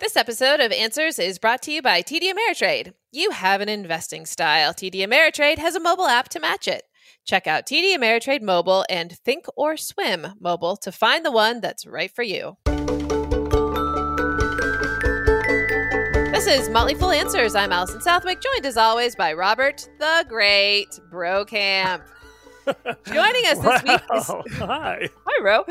This episode of Answers is brought to you by TD Ameritrade. You have an investing style. TD Ameritrade has a mobile app to match it. Check out TD Ameritrade Mobile and Think or Swim Mobile to find the one that's right for you. This is Motley Fool Answers. I'm Allison Southwick, joined as always by Robert the Great Brokamp. Joining us this week is Hi. Hi, Ro.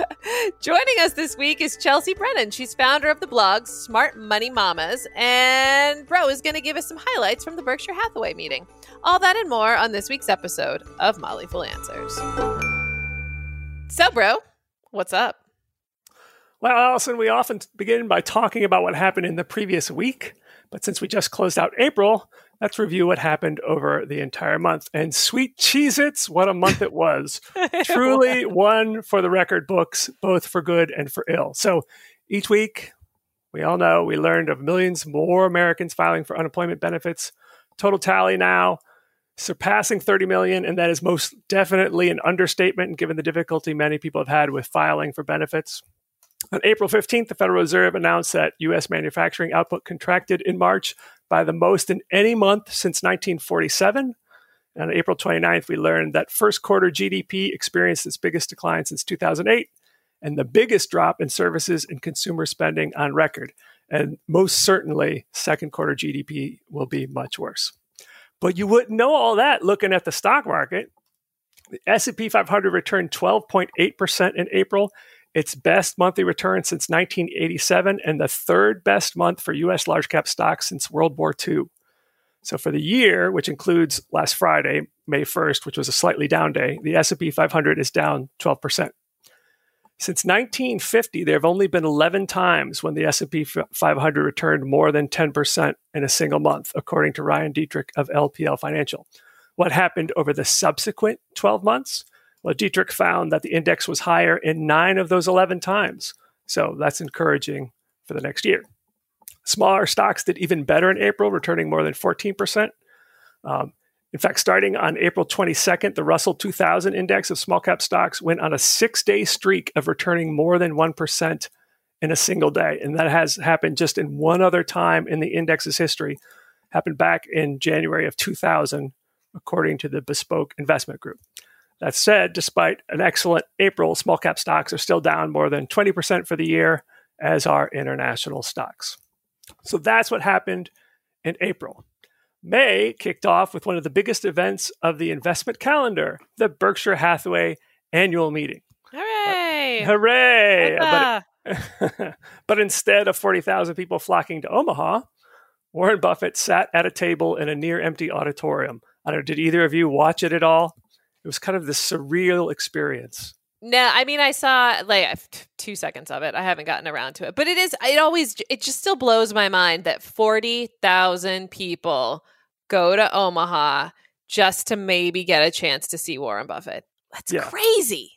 Joining us this week is Chelsea Brennan. She's founder of the blog Smart Money Mamas, and Bro is going to give us some highlights from the Berkshire Hathaway meeting. All that and more on this week's episode of Motley Fool Answers. So, Bro, what's up? Well, Allison, we often begin by talking about what happened in the previous week, but since we just closed out April, let's review what happened over the entire month. And sweet Cheez Its, what a month it was. Truly one for the record books, both for good and for ill. So each week, we all know we learned of millions more Americans filing for unemployment benefits. Total tally now surpassing 30 million, and that is most definitely an understatement given the difficulty many people have had with filing for benefits. On April 15th, the Federal Reserve announced that U.S. manufacturing output contracted in March by the most in any month since 1947. And on April 29th, we learned that first quarter GDP experienced its biggest decline since 2008 and the biggest drop in services and consumer spending on record. And most certainly, second quarter GDP will be much worse. But you wouldn't know all that looking at the stock market. The S&P 500 returned 12.8% in April its best monthly return since 1987 and the third best month for U.S. large cap stocks since World War II. So for the year, which includes last Friday, May 1st, which was a slightly down day, the S&P 500 is down 12%. Since 1950, there have only been 11 times when the S&P 500 returned more than 10% in a single month, according to Ryan Detrick of LPL Financial. What happened over the subsequent 12 months? Detrick found that the index was higher in nine of those 11 times. So that's encouraging for the next year. Smaller stocks did even better in April, returning more than 14%. Um, in fact, starting on April 22nd, the Russell 2000 index of small cap stocks went on a six day streak of returning more than 1% in a single day. And that has happened just in one other time in the index's history, happened back in January of 2000, according to the Bespoke Investment Group. That said, despite an excellent April, small cap stocks are still down more than 20% for the year, as are international stocks. So that's what happened in April. May kicked off with one of the biggest events of the investment calendar, the Berkshire Hathaway annual meeting. Hooray! Uh, but, hooray! But, but instead of 40,000 people flocking to Omaha, Warren Buffett sat at a table in a near empty auditorium. I don't know, did either of you watch it at all? It was kind of this surreal experience. No, I mean I saw like two seconds of it. I haven't gotten around to it, but it is. It always. It just still blows my mind that forty thousand people go to Omaha just to maybe get a chance to see Warren Buffett. That's yeah. crazy.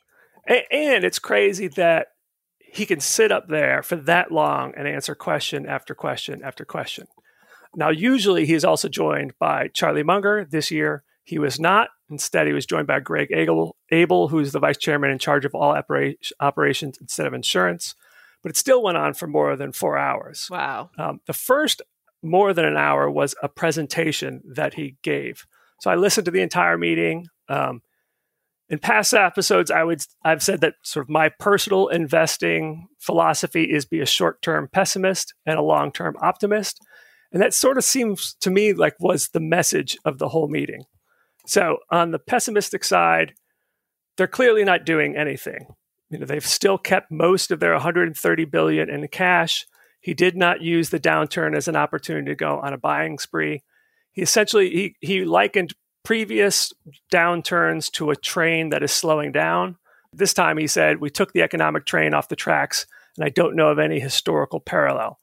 And, and it's crazy that he can sit up there for that long and answer question after question after question. Now, usually he's also joined by Charlie Munger. This year, he was not. Instead, he was joined by Greg Abel, Abel who's the vice chairman in charge of all operations instead of insurance. But it still went on for more than four hours. Wow. Um, the first more than an hour was a presentation that he gave. So I listened to the entire meeting. Um, in past episodes, I would I've said that sort of my personal investing philosophy is be a short term pessimist and a long term optimist, and that sort of seems to me like was the message of the whole meeting. So on the pessimistic side, they're clearly not doing anything. You know, they've still kept most of their 130 billion in cash. He did not use the downturn as an opportunity to go on a buying spree. He essentially he he likened previous downturns to a train that is slowing down. This time he said, We took the economic train off the tracks, and I don't know of any historical parallel.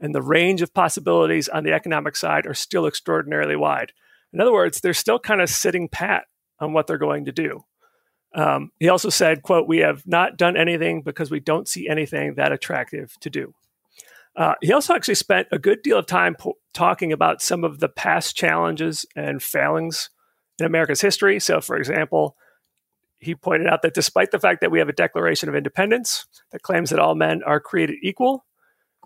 And the range of possibilities on the economic side are still extraordinarily wide. In other words, they're still kind of sitting pat on what they're going to do. Um, he also said, quote, we have not done anything because we don't see anything that attractive to do. Uh, he also actually spent a good deal of time po- talking about some of the past challenges and failings in America's history. So, for example, he pointed out that despite the fact that we have a Declaration of Independence that claims that all men are created equal,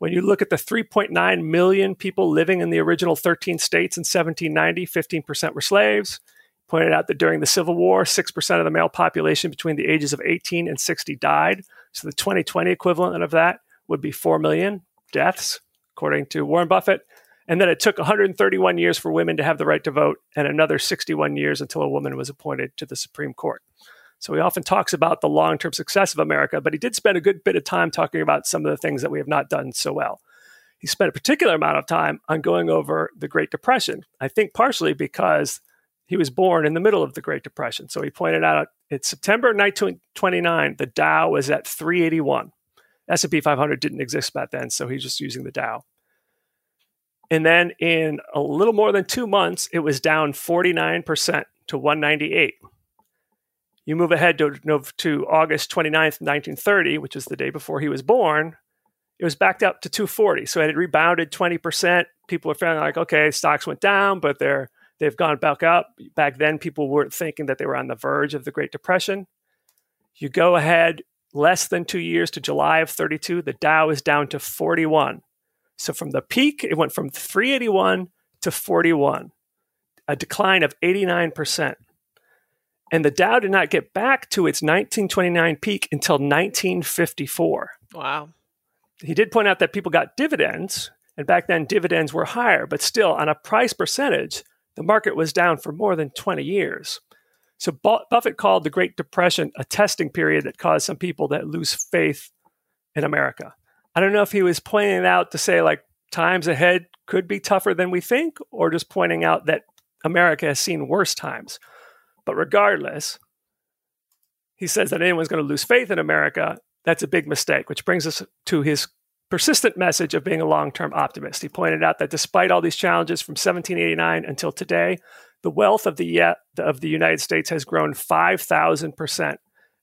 When you look at the 3.9 million people living in the original 13 states in 1790, 15% were slaves. Pointed out that during the Civil War, 6% of the male population between the ages of 18 and 60 died. So the 2020 equivalent of that would be 4 million deaths, according to Warren Buffett. And then it took 131 years for women to have the right to vote and another 61 years until a woman was appointed to the Supreme Court. So he often talks about the long term success of America, but he did spend a good bit of time talking about some of the things that we have not done so well. He spent a particular amount of time on going over the Great Depression, I think partially because he was born in the middle of the Great Depression. So he pointed out in September 1929, the Dow was at 381. S&P 500 didn't exist back then, so he's just using the Dow. And then in a little more than two months, it was down 49% to 198. You move ahead to, to August 29th, 1930, which is the day before he was born, it was backed up to 240. So it had rebounded 20%. People were feeling like, okay, stocks went down, but they're they've gone back up. Back then, people weren't thinking that they were on the verge of the Great Depression. You go ahead less than two years to July of 32, the Dow is down to 41. So from the peak, it went from 381 to 41, a decline of 89%. And the Dow did not get back to its 1929 peak until 1954. Wow. He did point out that people got dividends, and back then dividends were higher, but still, on a price percentage, the market was down for more than 20 years. So Buffett called the Great Depression a testing period that caused some people that lose faith in America. I don't know if he was pointing out to say like times ahead could be tougher than we think, or just pointing out that America has seen worse times. But regardless, he says that anyone's going to lose faith in America. That's a big mistake, which brings us to his persistent message of being a long term optimist. He pointed out that despite all these challenges from 1789 until today, the wealth of the, of the United States has grown 5,000%,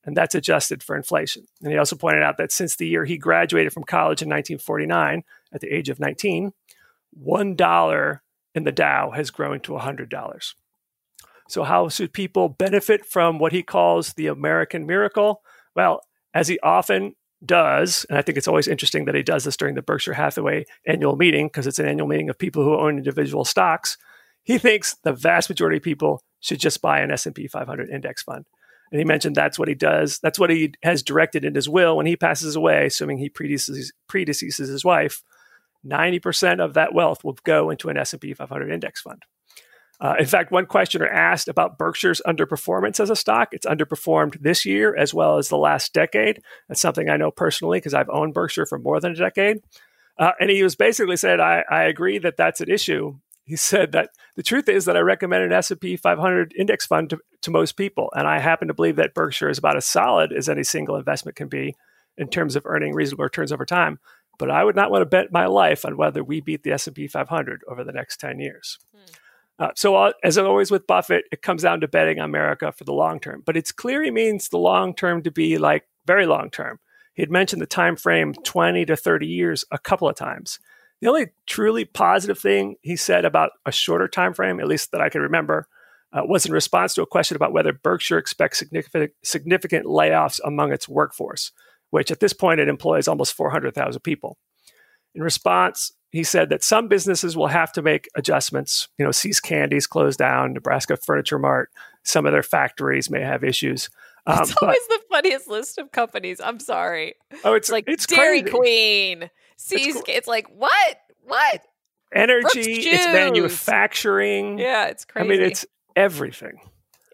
and that's adjusted for inflation. And he also pointed out that since the year he graduated from college in 1949, at the age of 19, $1 in the Dow has grown to $100. So, how should people benefit from what he calls the American miracle? Well, as he often does, and I think it's always interesting that he does this during the Berkshire Hathaway annual meeting because it's an annual meeting of people who own individual stocks. He thinks the vast majority of people should just buy an S&P 500 index fund. And he mentioned that's what he does. That's what he has directed in his will when he passes away, assuming he predeceases, his wife. 90% of that wealth will go into an S&P 500 index fund. Uh, in fact, one questioner asked about Berkshire's underperformance as a stock. It's underperformed this year as well as the last decade. That's something I know personally because I've owned Berkshire for more than a decade. Uh, and he was basically said, I, I agree that that's an issue. He said that the truth is that I recommend an S&P 500 index fund to, to most people, and I happen to believe that Berkshire is about as solid as any single investment can be in terms of earning reasonable returns over time. But I would not want to bet my life on whether we beat the S&P 500 over the next 10 years. Hmm. Uh, so, uh, as always with Buffett, it comes down to betting on America for the long term. But it's clear he means the long term to be like very long term. He had mentioned the time frame 20 to 30 years a couple of times. The only truly positive thing he said about a shorter time frame, at least that I can remember, uh, was in response to a question about whether Berkshire expects significant, significant layoffs among its workforce, which at this point it employs almost 400,000 people. In response, he said that some businesses will have to make adjustments. You know, See's Candies closed down, Nebraska Furniture Mart, some of their factories may have issues. Um, it's always but, the funniest list of companies. I'm sorry. Oh, it's like it's Dairy crazy. Queen, See's. It's, it's like what? What? Energy. It's manufacturing. Yeah, it's crazy. I mean, it's everything.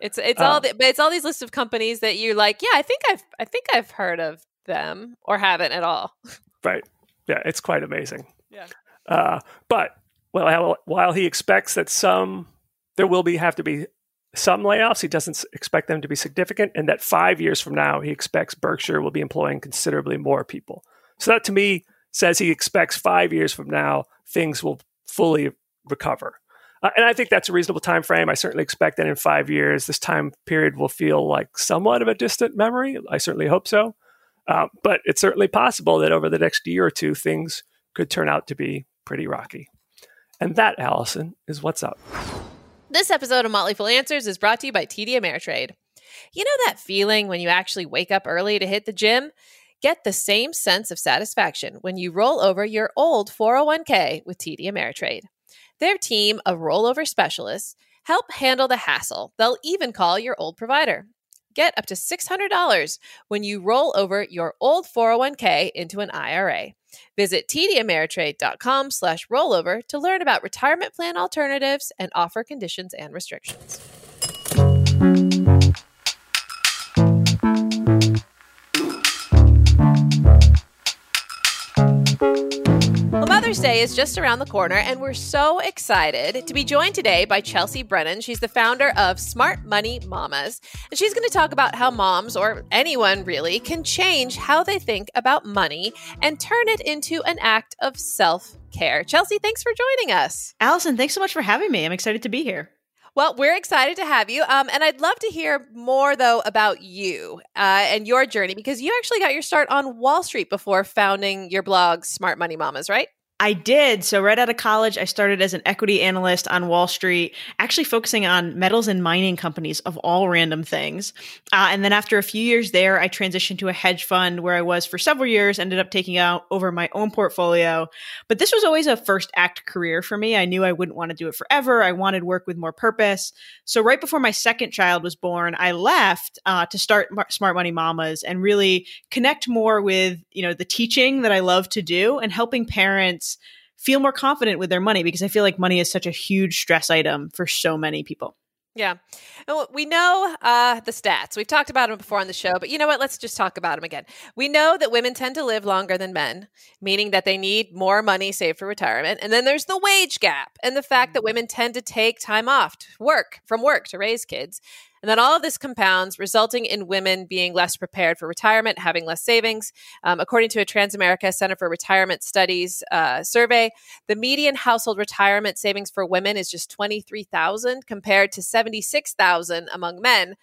It's it's um, all the, but it's all these lists of companies that you're like, yeah, I think I've I think I've heard of them or haven't at all. Right. Yeah, it's quite amazing. Yeah. Uh, but well, while he expects that some there will be have to be some layoffs, he doesn't expect them to be significant, and that five years from now, he expects Berkshire will be employing considerably more people. So that to me says he expects five years from now things will fully recover. Uh, and I think that's a reasonable time frame. I certainly expect that in five years, this time period will feel like somewhat of a distant memory. I certainly hope so. Uh, but it's certainly possible that over the next year or two, things could turn out to be pretty rocky. And that, Allison, is what's up. This episode of Motley Fool Answers is brought to you by TD Ameritrade. You know that feeling when you actually wake up early to hit the gym? Get the same sense of satisfaction when you roll over your old 401k with TD Ameritrade. Their team of rollover specialists help handle the hassle. They'll even call your old provider. Get up to $600 when you roll over your old 401k into an IRA. Visit tdameritrade.com slash rollover to learn about retirement plan alternatives and offer conditions and restrictions. Well, Mother's Day is just around the corner, and we're so excited to be joined today by Chelsea Brennan. She's the founder of Smart Money Mamas, and she's going to talk about how moms, or anyone really, can change how they think about money and turn it into an act of self care. Chelsea, thanks for joining us. Allison, thanks so much for having me. I'm excited to be here. Well, we're excited to have you. Um, and I'd love to hear more, though, about you uh, and your journey because you actually got your start on Wall Street before founding your blog, Smart Money Mamas, right? I did. So, right out of college, I started as an equity analyst on Wall Street, actually focusing on metals and mining companies of all random things. Uh, and then, after a few years there, I transitioned to a hedge fund where I was for several years, ended up taking out over my own portfolio. But this was always a first act career for me. I knew I wouldn't want to do it forever. I wanted work with more purpose. So, right before my second child was born, I left uh, to start Smart Money Mamas and really connect more with, you know, the teaching that I love to do and helping parents feel more confident with their money because I feel like money is such a huge stress item for so many people. Yeah. We know uh, the stats. We've talked about them before on the show, but you know what? Let's just talk about them again. We know that women tend to live longer than men, meaning that they need more money saved for retirement. And then there's the wage gap and the fact that mm-hmm. women tend to take time off to work from work to raise kids. And then all of this compounds, resulting in women being less prepared for retirement, having less savings. Um, according to a Transamerica Center for Retirement Studies uh, survey, the median household retirement savings for women is just 23,000 compared to 76,000 among men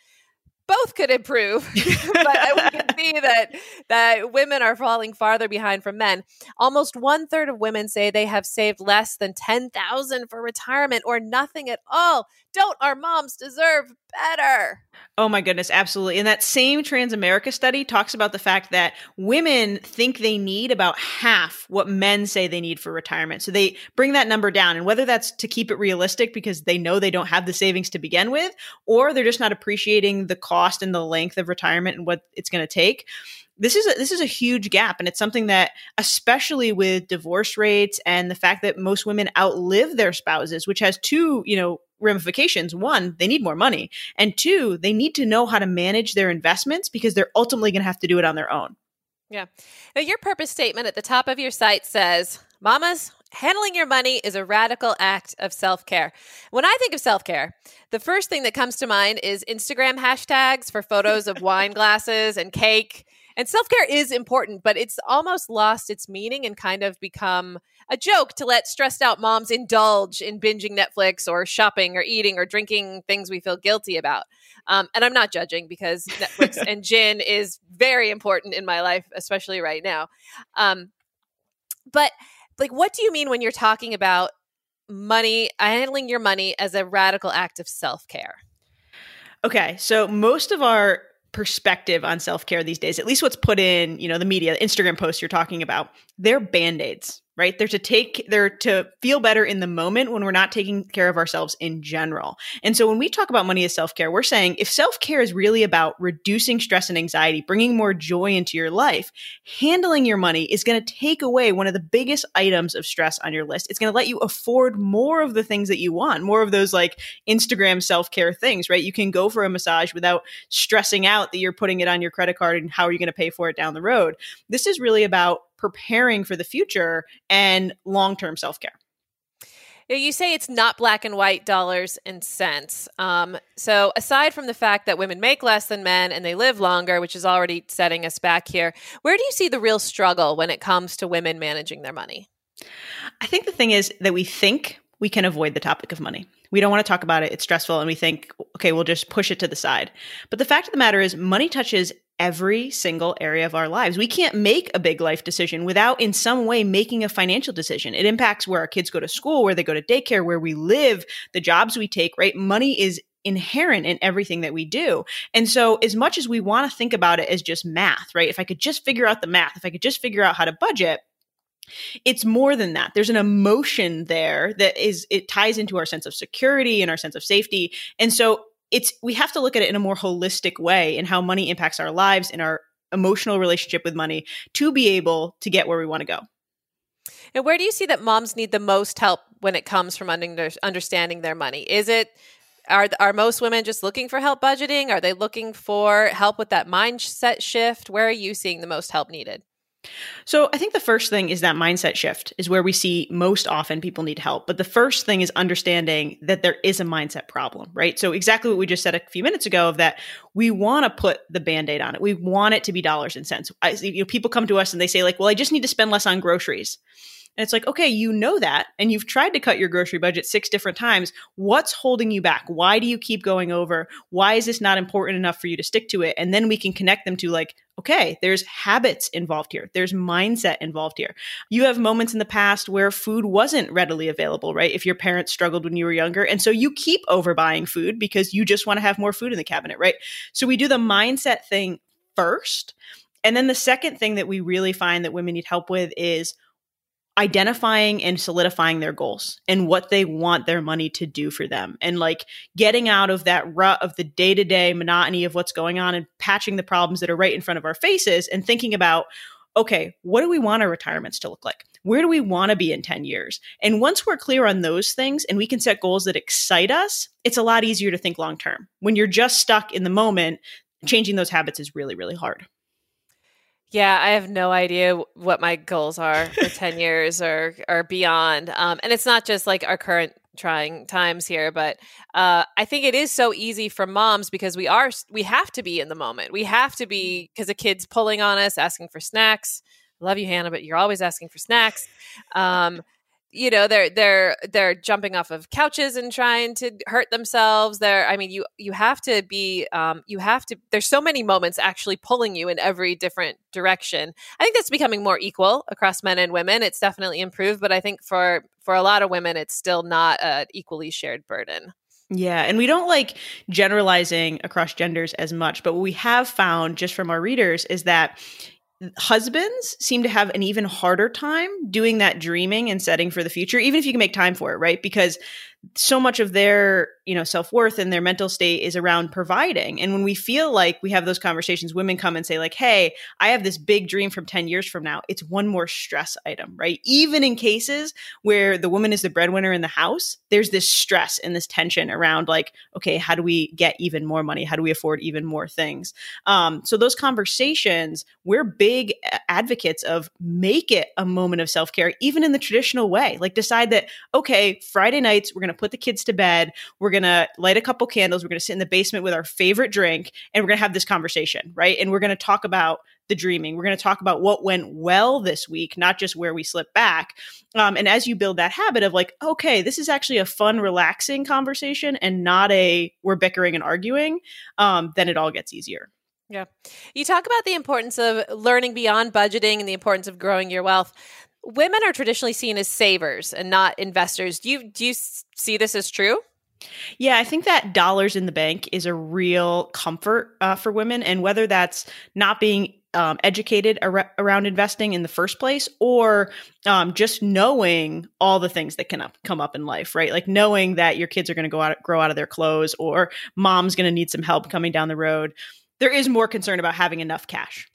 both could improve, but we can see that that women are falling farther behind from men. Almost one third of women say they have saved less than ten thousand for retirement or nothing at all. Don't our moms deserve better? Oh my goodness, absolutely. And that same Transamerica study talks about the fact that women think they need about half what men say they need for retirement. So they bring that number down. And whether that's to keep it realistic because they know they don't have the savings to begin with, or they're just not appreciating the cost and the length of retirement and what it's going to take. This is a, this is a huge gap and it's something that especially with divorce rates and the fact that most women outlive their spouses which has two you know ramifications. One they need more money and two they need to know how to manage their investments because they're ultimately going to have to do it on their own. Yeah. Now your purpose statement at the top of your site says mamas handling your money is a radical act of self care. When I think of self care, the first thing that comes to mind is Instagram hashtags for photos of wine glasses and cake and self care is important, but it's almost lost its meaning and kind of become a joke to let stressed out moms indulge in binging Netflix or shopping or eating or drinking things we feel guilty about. Um, and I'm not judging because Netflix and gin is very important in my life, especially right now. Um, but like, what do you mean when you're talking about money, handling your money as a radical act of self care? Okay, so most of our perspective on self-care these days at least what's put in you know the media instagram posts you're talking about they're band-aids right? They're to take, they're to feel better in the moment when we're not taking care of ourselves in general. And so when we talk about money as self care, we're saying if self care is really about reducing stress and anxiety, bringing more joy into your life, handling your money is going to take away one of the biggest items of stress on your list. It's going to let you afford more of the things that you want, more of those like Instagram self care things, right? You can go for a massage without stressing out that you're putting it on your credit card and how are you going to pay for it down the road. This is really about preparing for the future and long term self care. You say it's not black and white dollars and cents. Um, so, aside from the fact that women make less than men and they live longer, which is already setting us back here, where do you see the real struggle when it comes to women managing their money? I think the thing is that we think we can avoid the topic of money. We don't want to talk about it. It's stressful. And we think, okay, we'll just push it to the side. But the fact of the matter is, money touches every single area of our lives. We can't make a big life decision without in some way making a financial decision. It impacts where our kids go to school, where they go to daycare, where we live, the jobs we take, right? Money is inherent in everything that we do. And so, as much as we want to think about it as just math, right? If I could just figure out the math, if I could just figure out how to budget, it's more than that. There's an emotion there that is, it ties into our sense of security and our sense of safety. And so, it's, we have to look at it in a more holistic way and how money impacts our lives and our emotional relationship with money to be able to get where we want to go. And where do you see that moms need the most help when it comes from under, understanding their money? Is it are are most women just looking for help budgeting? Are they looking for help with that mindset shift? Where are you seeing the most help needed? So, I think the first thing is that mindset shift is where we see most often people need help. But the first thing is understanding that there is a mindset problem, right? So, exactly what we just said a few minutes ago of that we want to put the band-aid on it. We want it to be dollars and cents. I, you know, people come to us and they say like, "Well, I just need to spend less on groceries." And it's like, okay, you know that, and you've tried to cut your grocery budget six different times. What's holding you back? Why do you keep going over? Why is this not important enough for you to stick to it? And then we can connect them to like, okay, there's habits involved here. There's mindset involved here. You have moments in the past where food wasn't readily available, right? If your parents struggled when you were younger. And so you keep overbuying food because you just want to have more food in the cabinet, right? So we do the mindset thing first. And then the second thing that we really find that women need help with is identifying and solidifying their goals and what they want their money to do for them. And like getting out of that rut of the day-to-day monotony of what's going on and patching the problems that are right in front of our faces and thinking about okay what do we want our retirements to look like? Where do we want to be in 10 years? And once we're clear on those things and we can set goals that excite us it's a lot easier to think long term. When you're just stuck in the moment changing those habits is really really hard yeah, I have no idea what my goals are for 10 years or or beyond. Um, and it's not just like our current trying times here, but uh, I think it is so easy for moms because we are we have to be in the moment. We have to be because a kid's pulling on us, asking for snacks. love you, Hannah, but you're always asking for snacks. Um, you know they're they're they're jumping off of couches and trying to hurt themselves. They're i mean you you have to be um you have to there's so many moments actually pulling you in every different direction. I think that's becoming more equal across men and women. It's definitely improved but i think for for a lot of women it's still not an equally shared burden. Yeah, and we don't like generalizing across genders as much, but what we have found just from our readers is that husbands seem to have an even harder time doing that dreaming and setting for the future even if you can make time for it right? Because so much of their you know self-worth and their mental state is around providing. And when we feel like we have those conversations women come and say like hey i have this big dream from 10 years from now. It's one more stress item right? Even in cases where the woman is the breadwinner in the house there's this stress and this tension around like okay how do we get even more money? How do we afford even more things? Um, so those conversations we're big advocates of make it a moment of self-care even in the traditional way. Like decide that okay friday nights we're going to put the kids to bed we're going to light a couple candles. We're going to sit in the basement with our favorite drink and we're going to have this conversation, right? And we're going to talk about the dreaming. We're going to talk about what went well this week, not just where we slipped back. Um, and as you build that habit of like, okay, this is actually a fun, relaxing conversation and not a we're bickering and arguing, um, then it all gets easier. Yeah. You talk about the importance of learning beyond budgeting and the importance of growing your wealth. Women are traditionally seen as savers and not investors. Do you do you see this as true? Yeah, I think that dollars in the bank is a real comfort uh, for women. And whether that's not being um, educated ar- around investing in the first place or um, just knowing all the things that can up, come up in life, right? Like knowing that your kids are going to go out, grow out of their clothes or mom's going to need some help coming down the road. There is more concern about having enough cash.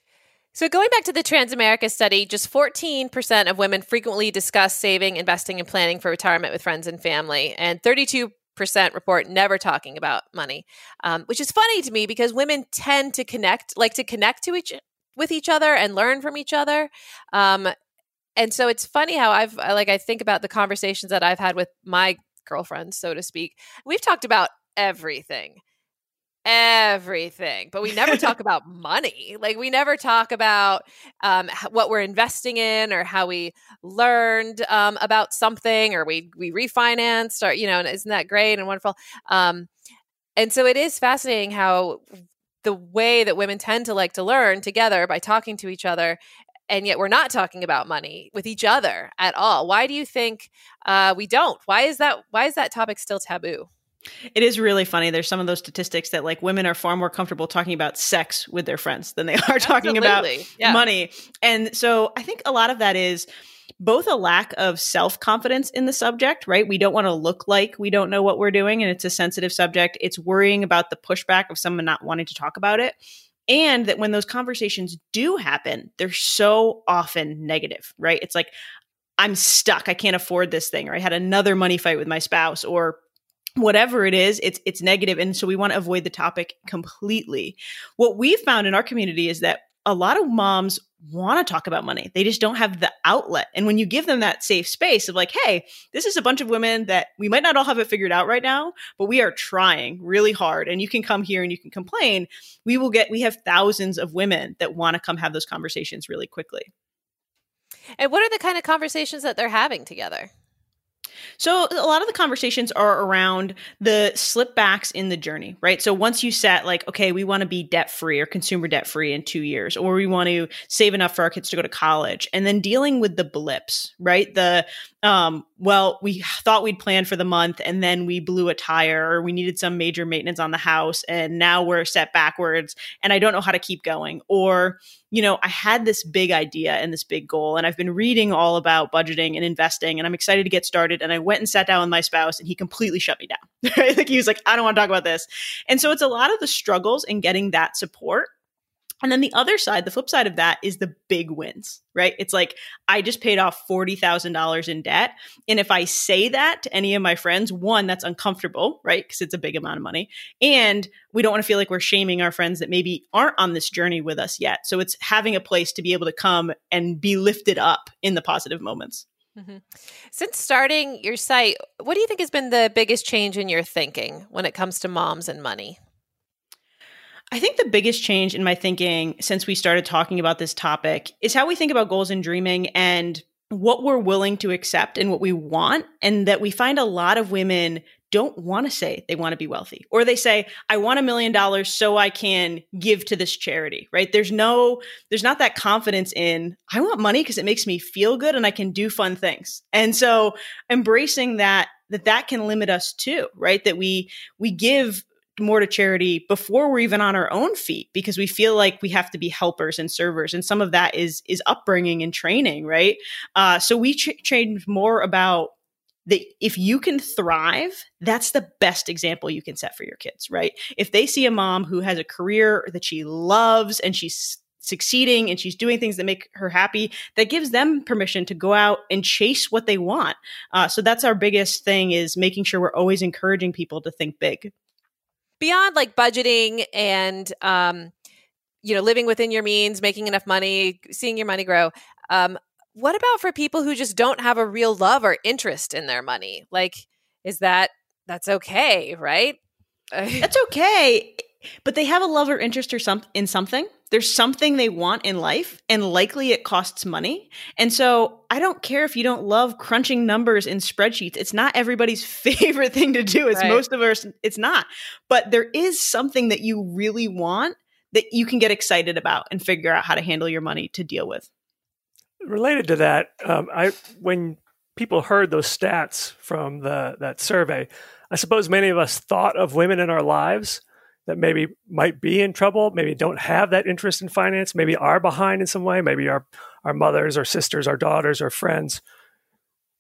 So, going back to the Transamerica study, just 14% of women frequently discuss saving, investing, and planning for retirement with friends and family, and 32 percent report never talking about money, um, which is funny to me because women tend to connect, like to connect to each with each other and learn from each other. Um, and so it's funny how I've like I think about the conversations that I've had with my girlfriends, so to speak. We've talked about everything everything, but we never talk about money. Like we never talk about um, what we're investing in or how we learned um, about something or we we refinanced or you know, and isn't that great and wonderful? Um, and so it is fascinating how the way that women tend to like to learn together by talking to each other and yet we're not talking about money with each other at all why do you think uh, we don't why is that why is that topic still taboo It is really funny. There's some of those statistics that like women are far more comfortable talking about sex with their friends than they are talking about yeah. money. And so I think a lot of that is both a lack of self confidence in the subject, right? We don't want to look like we don't know what we're doing and it's a sensitive subject. It's worrying about the pushback of someone not wanting to talk about it. And that when those conversations do happen, they're so often negative, right? It's like, I'm stuck. I can't afford this thing. Or I had another money fight with my spouse or whatever it is it's it's negative and so we want to avoid the topic completely. What we've found in our community is that a lot of moms want to talk about money. They just don't have the outlet and when you give them that safe space of like hey this is a bunch of women that we might not all have it figured out right now but we are trying really hard and you can come here and you can complain we will get we have thousands of women that want to come have those conversations really quickly. And what are the kind of conversations that they're having together so a lot of the conversations are around the slipbacks in the journey, right? So once you set like, okay, we want to be debt free or consumer debt free in two years, or we want to save enough for our kids to go to college, and then dealing with the blips, right? The um, well, we thought we'd plan for the month and then we blew a tire or we needed some major maintenance on the house and now we're set backwards and I don't know how to keep going. Or, you know, I had this big idea and this big goal and I've been reading all about budgeting and investing and I'm excited to get started. And I went and sat down with my spouse and he completely shut me down. Like he was like, I don't want to talk about this. And so it's a lot of the struggles in getting that support and then the other side, the flip side of that is the big wins, right? It's like, I just paid off $40,000 in debt. And if I say that to any of my friends, one, that's uncomfortable, right? Because it's a big amount of money. And we don't want to feel like we're shaming our friends that maybe aren't on this journey with us yet. So it's having a place to be able to come and be lifted up in the positive moments. Mm-hmm. Since starting your site, what do you think has been the biggest change in your thinking when it comes to moms and money? I think the biggest change in my thinking since we started talking about this topic is how we think about goals and dreaming and what we're willing to accept and what we want. And that we find a lot of women don't want to say they want to be wealthy or they say i want a million dollars so i can give to this charity right there's no there's not that confidence in i want money because it makes me feel good and i can do fun things and so embracing that that that can limit us too right that we we give more to charity before we're even on our own feet because we feel like we have to be helpers and servers and some of that is is upbringing and training right? Uh, so we ch- trained more about that if you can thrive that's the best example you can set for your kids right? If they see a mom who has a career that she loves and she's succeeding and she's doing things that make her happy that gives them permission to go out and chase what they want. Uh, so that's our biggest thing is making sure we're always encouraging people to think big beyond like budgeting and um, you know living within your means making enough money seeing your money grow um, what about for people who just don't have a real love or interest in their money? Like is that that's okay right? That's okay but they have a love or interest or some in something. There's something they want in life and likely it costs money. And so i don't care if you don't love crunching numbers in spreadsheets. It's not everybody's favorite thing to do. It's right. most of us it's not. But there is something that you really want that you can get excited about and figure out how to handle your money to deal with. Related to that um, i when people heard those stats from the that survey i suppose many of us thought of women in our lives that maybe might be in trouble, maybe don't have that interest in finance, maybe are behind in some way, maybe our our mothers or sisters, our daughters or friends.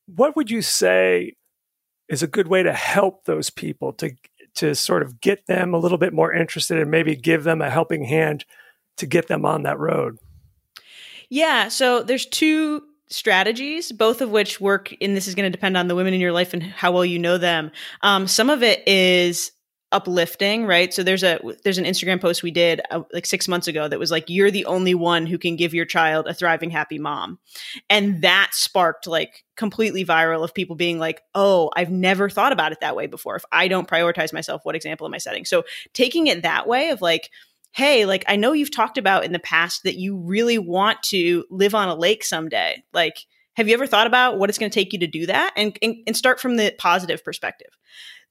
What would you say is a good way to help those people to to sort of get them a little bit more interested and maybe give them a helping hand to get them on that road? Yeah, so there's two strategies, both of which work, and this is going to depend on the women in your life and how well you know them. Um, some of it is uplifting right? So there's a there's an instagram post we did uh, like six months ago that was like you're the only one who can give your child a thriving happy mom. And that sparked like completely viral of people being like oh i've never thought about it that way before. If i don't prioritize myself what example am i setting? So taking it that way of like hey like i know you've talked about in the past that you really want to live on a lake someday. Like have you ever thought about what it's going to take you to do that? And, and, and start from the positive perspective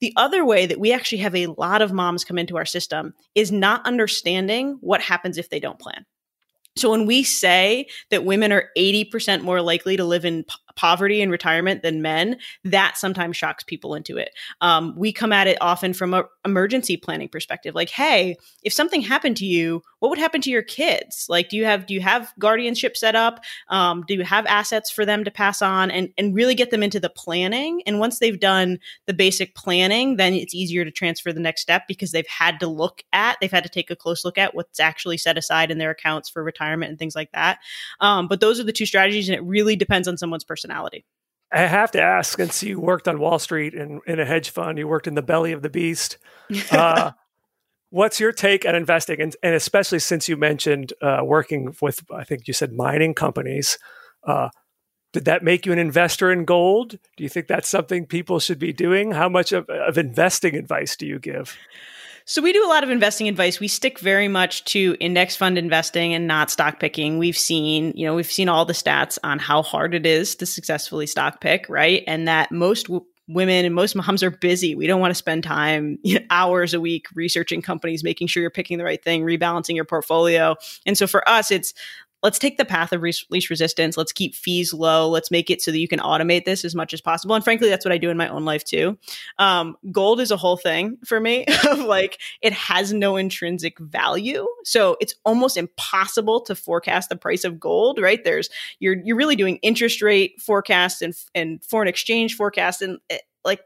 the other way that we actually have a lot of moms come into our system is not understanding what happens if they don't plan. So when we say that women are 80% more likely to live in poverty and retirement than men, that sometimes shocks people into it. Um, we come at it often from a emergency planning perspective, like, hey, if something happened to you, what would happen to your kids? Like, do you have do you have guardianship set up? Um, do you have assets for them to pass on, and and really get them into the planning? And once they've done the basic planning, then it's easier to transfer the next step because they've had to look at, they've had to take a close look at what's actually set aside in their accounts for retirement and things like that. Um, but those are the two strategies, and it really depends on someone's personality. I have to ask, since you worked on Wall Street and in a hedge fund, you worked in the belly of the beast. Uh, what's your take on investing, and, and especially since you mentioned uh, working with, I think you said mining companies. Uh, did that make you an investor in gold? Do you think that's something people should be doing? How much of, of investing advice do you give? So we do a lot of investing advice. We stick very much to index fund investing and not stock picking. We've seen, you know, we've seen all the stats on how hard it is to successfully stock pick, right? And that most w- women and most moms are busy. We don't want to spend time you know, hours a week researching companies, making sure you're picking the right thing, rebalancing your portfolio. And so for us, it's let's take the path of least resistance. Let's keep fees low. Let's make it so that you can automate this as much as possible. And frankly, that's what I do in my own life too. Um, gold is a whole thing for me of like, it has no intrinsic value. So it's almost impossible to forecast the price of gold, right? There's, you're, you're really doing interest rate forecasts and, and foreign exchange forecasts. And it, like,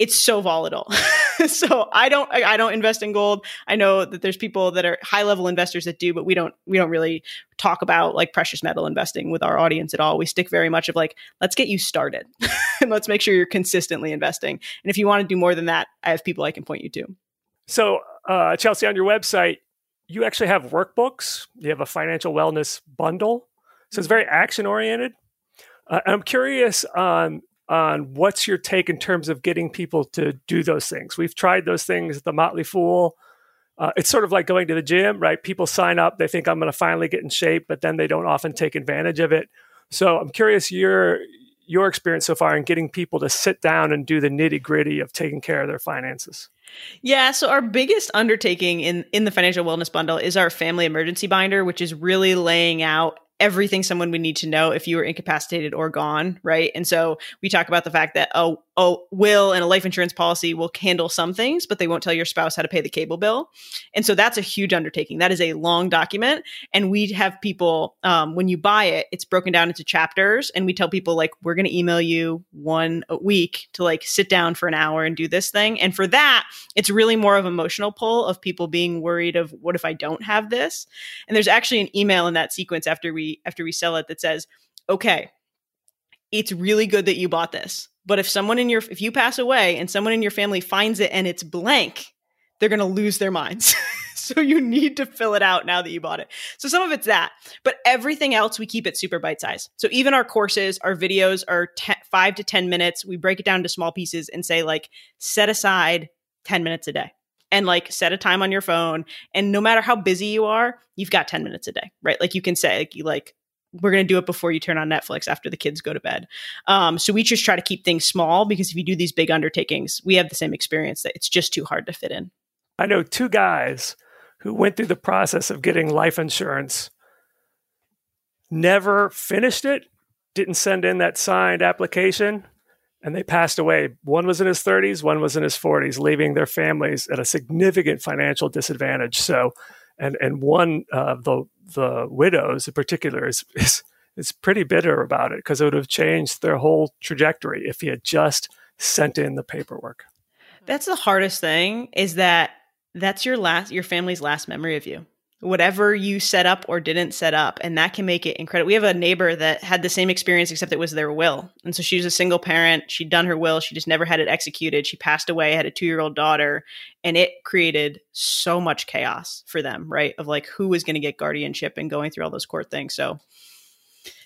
it's so volatile. so I don't I, don't invest in gold. I know that there's people that are high level investors that do, but we don't we don't really talk about like precious metal investing with our audience at all. We stick very much of like let's get you started and let's make sure you're consistently investing. And if you want to do more than that, I have people I can point you to. So uh, Chelsea, on your website, you actually have workbooks. You have a financial wellness bundle, so it's very action oriented. Uh, I'm curious on on what's your take in terms of getting people to do those things. We've tried those things at the Motley Fool. Uh, it's sort of like going to the gym, right? People sign up, they think I'm going to finally get in shape, but then they don't often take advantage of it. So I'm curious your your experience so far in getting people to sit down and do the nitty gritty of taking care of their finances. Yeah, so our biggest undertaking in in the financial wellness bundle is our family emergency binder, which is really laying out everything someone would need to know if you were incapacitated or gone, right? And so we talk about the fact that a, a will and a life insurance policy will handle some things, but they won't tell your spouse how to pay the cable bill. And so that's a huge undertaking. That is a long document. And we have people, um, when you buy it, it's broken down into chapters. And we tell people, like, we're going to email you one a week to like sit down for an hour and do this thing. And for that, it's really more of emotional pull of people being worried of what if I don't have this? And there's actually an email in that sequence after we after we sell it that says, okay, it's really good that you bought this. But if someone in your if you pass away and someone in your family finds it and it's blank, they're going to lose their minds. so you need to fill it out now that you bought it. So some of it's that, but everything else we keep it super bite size. So even our courses, our videos are ten, 5 to 10 minutes. We break it down to small pieces and say like set aside 10 minutes a day and like set a time on your phone and no matter how busy you are you've got 10 minutes a day right? Like you can say like, you, like we're going to do it before you turn on netflix after the kids go to bed. Um, so we just try to keep things small because if you do these big undertakings we have the same experience that it's just too hard to fit in. I know two guys who went through the process of getting life insurance never finished it didn't send in that signed application and they passed away. One was in his 30s, one was in his 40s, leaving their families at a significant financial disadvantage. So, and and one uh, the the widows in particular is is is pretty bitter about it because it would have changed their whole trajectory if he had just sent in the paperwork. That's the hardest thing is that that's your last your family's last memory of you whatever you set up or didn't set up and that can make it incredible we have a neighbor that had the same experience except it was their will. And so she was a single parent she'd done her will she just never had it executed she passed away had a two-year-old daughter and it created so much chaos for them right of like who was going to get guardianship and going through all those court things. So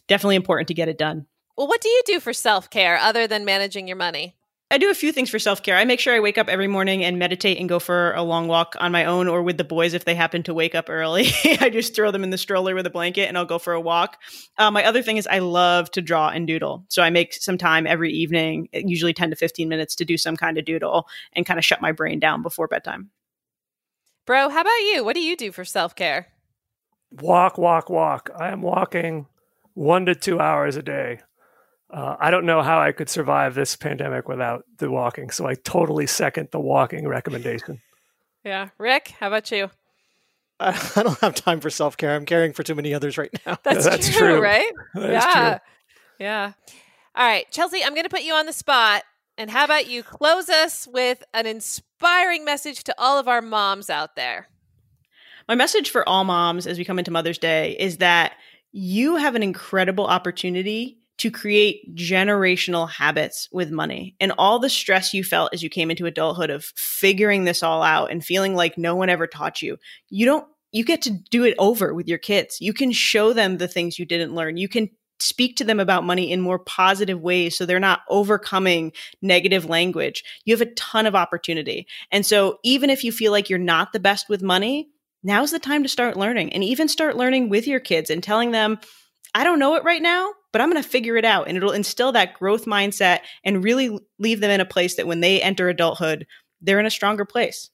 definitely important to get it done. Well what do you do for self-care other than managing your money I do a few things for self care. I make sure I wake up every morning and meditate and go for a long walk on my own or with the boys if they happen to wake up early. I just throw them in the stroller with a blanket and I'll go for a walk. Uh, my other thing is I love to draw and doodle. So I make some time every evening, usually 10 to 15 minutes, to do some kind of doodle and kind of shut my brain down before bedtime. Bro, how about you? What do you do for self care? Walk, walk, walk. I am walking one to two hours a day. Uh, I don't know how I could survive this pandemic without the walking. So I totally second the walking recommendation. Yeah. Rick, how about you? I don't have time for self care. I'm caring for too many others right now. That's, that's true, true. right? That is yeah. true. Yeah. All right, Chelsea, I'm going to put you on the spot. And how about you close us with an inspiring message to all of our moms out there? My message for all moms as we come into Mother's Day is that you have an incredible opportunity to create generational habits with money and all the stress you felt as you came into adulthood of figuring this all out and feeling like no one ever taught you. You don't you get to do it over with your kids. You can show them the things you didn't learn. You can speak to them about money in more positive ways so they're not overcoming negative language. You have a ton of opportunity. And so even if you feel like you're not the best with money, now's the time to start learning and even start learning with your kids and telling them, I don't know it right now, but I'm going to figure it out. And it'll instill that growth mindset and really leave them in a place that when they enter adulthood, they're in a stronger place.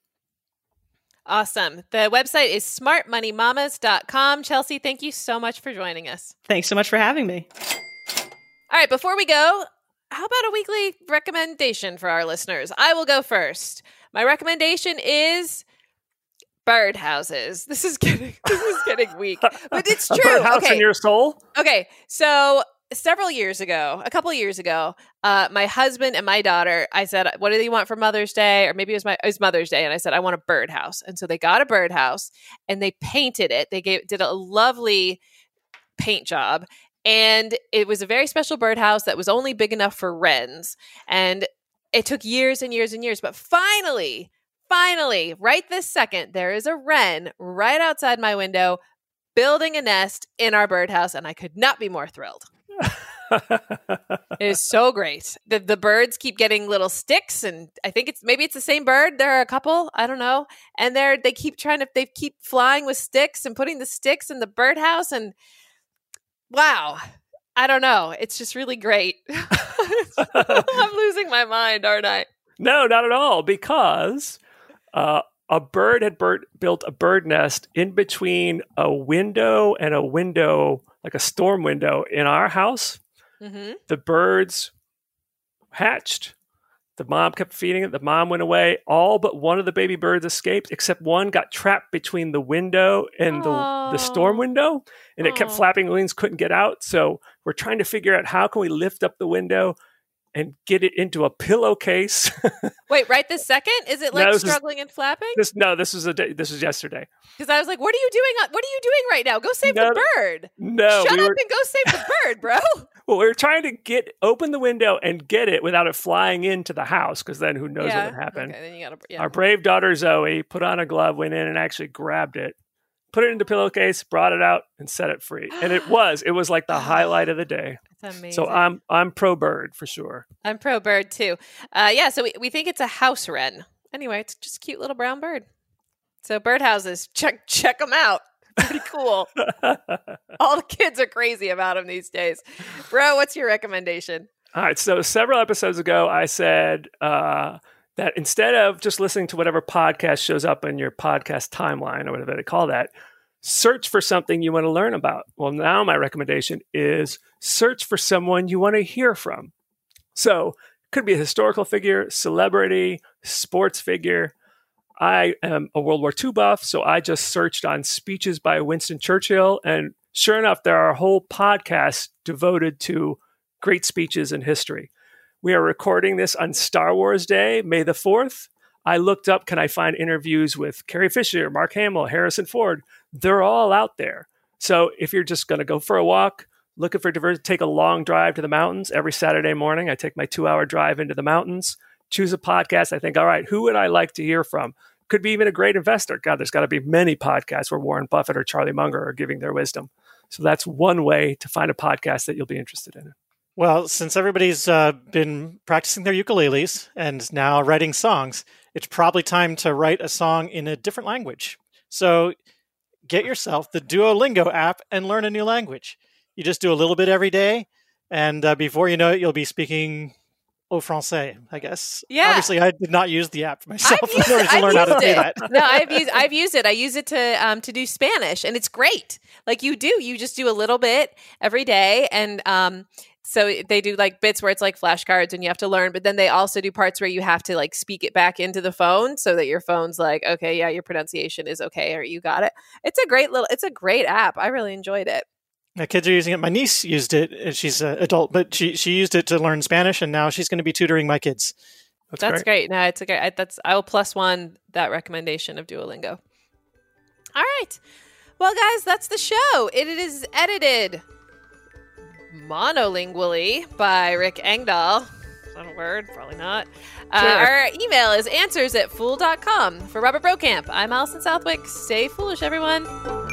Awesome. The website is smartmoneymamas.com. Chelsea, thank you so much for joining us. Thanks so much for having me. All right, before we go, how about a weekly recommendation for our listeners? I will go first. My recommendation is birdhouses. This is getting this is getting weak, but it's true. birdhouse Okay, in your soul? okay. So several years ago, a couple years ago, uh, my husband and my daughter, I said, "What do you want for Mother's Day?" Or maybe it was my it was Mother's Day, and I said, "I want a birdhouse." And so they got a birdhouse and they painted it. They gave did a lovely paint job. And it was a very special birdhouse that was only big enough for wrens. And it took years and years and years. But finally, finally, right this second, there is a wren right outside my window building a nest in our birdhouse. And I could not be more thrilled. It is so great. The the birds keep getting little sticks, and I think it's maybe it's the same bird. There are a couple, I don't know, and they're they keep trying to they keep flying with sticks and putting the sticks in the birdhouse, and wow, I don't know. It's just really great. I'm losing my mind, aren't I? no, not at all, because uh, a bird had bird, built a bird nest in between a window and a window, like a storm window in our house. hmm The birds hatched. The mom kept feeding it. The mom went away. All but one of the baby birds escaped, except one got trapped between the window and the, the storm window, and it kept flapping wings, couldn't get out. So we're trying to figure out how can we lift up the window and get it into a pillowcase. Wait, right this second? Is it No, like is- struggling and flapping? this no, this was a day, this was yesterday. Because I was like, what are you doing? What are you doing right now? Go save No, the bird. No, Shut we up were, and go save the bird, bro. well, we were trying to get open the window and get it without it flying into the house, because then who knows yeah. what would happen. Okay, then you gotta. Yeah. Our brave daughter Zoe put on a glove, went in and actually grabbed it, put it into pillowcase, brought it out, and set it free. And it was, it was like the highlight of the day. That's amazing. So I'm I'm pro bird for sure. I'm pro bird too. Uh, yeah, so we, we think it's a house wren. Anyway, it's just a cute little brown bird. So birdhouses, check check them out. Pretty cool. All the kids are crazy about them these days. Bro, what's your recommendation? All right. So several episodes ago, I said uh, that instead of just listening to whatever podcast shows up in your podcast timeline or whatever they call that, search for something you want to learn about. Well, now my recommendation is search for someone you want to hear from. So could be a historical figure, celebrity, sports figure. I am a World War II buff, so I just searched on speeches by Winston Churchill, and sure enough, there are whole podcasts devoted to great speeches in history. We are recording this on Star Wars Day, May the 4th. I looked up, can I find interviews with Carrie Fisher, Mark Hamill, Harrison Ford? They're all out there. So if you're just going to go for a walk, looking for diversion, take a long drive to the mountains every Saturday morning. I take my two hour drive into the mountains, choose a podcast. I think, all right, who would I like to hear from? Could be even a great investor. God, there's got to be many podcasts where Warren Buffett or Charlie Munger are giving their wisdom. So that's one way to find a podcast that you'll be interested in. Well, since everybody's uh, been practicing their ukuleles and now writing songs, it's probably time to write a song in a different language. So get yourself the Duolingo app and learn a new language. You just do a little bit every day, and uh, before you know it, you'll be speaking au français, I guess. Yeah. Obviously, I did not use the app myself I've in order to I've learn how to used do that. no, I've used I've used it. I use it to um to do Spanish, and it's great. Like you do, you just do a little bit every day, and um so eh, they do like bits where it's like flashcards and you have to learn, but then they also do parts where you have to like speak it back into the phone so that your phone's like, okay, yeah, your pronunciation is okay or you got it. It's a great little, it's a great app. I really enjoyed it. My kids are using it. My niece used it. and She's an adult, but she she used it to learn Spanish, and now she's going to be tutoring my kids. That's, That's great. great. No, it's a great. I, that's I will plus one that recommendation of Duolingo. All right, well, guys, that's the show. It is edited monolingually by Rick Engdahl. Is that a word? Probably not. Uh, our email is answers at fool.com. For Robert Brokamp, I'm Allison Southwick. Stay foolish, everyone.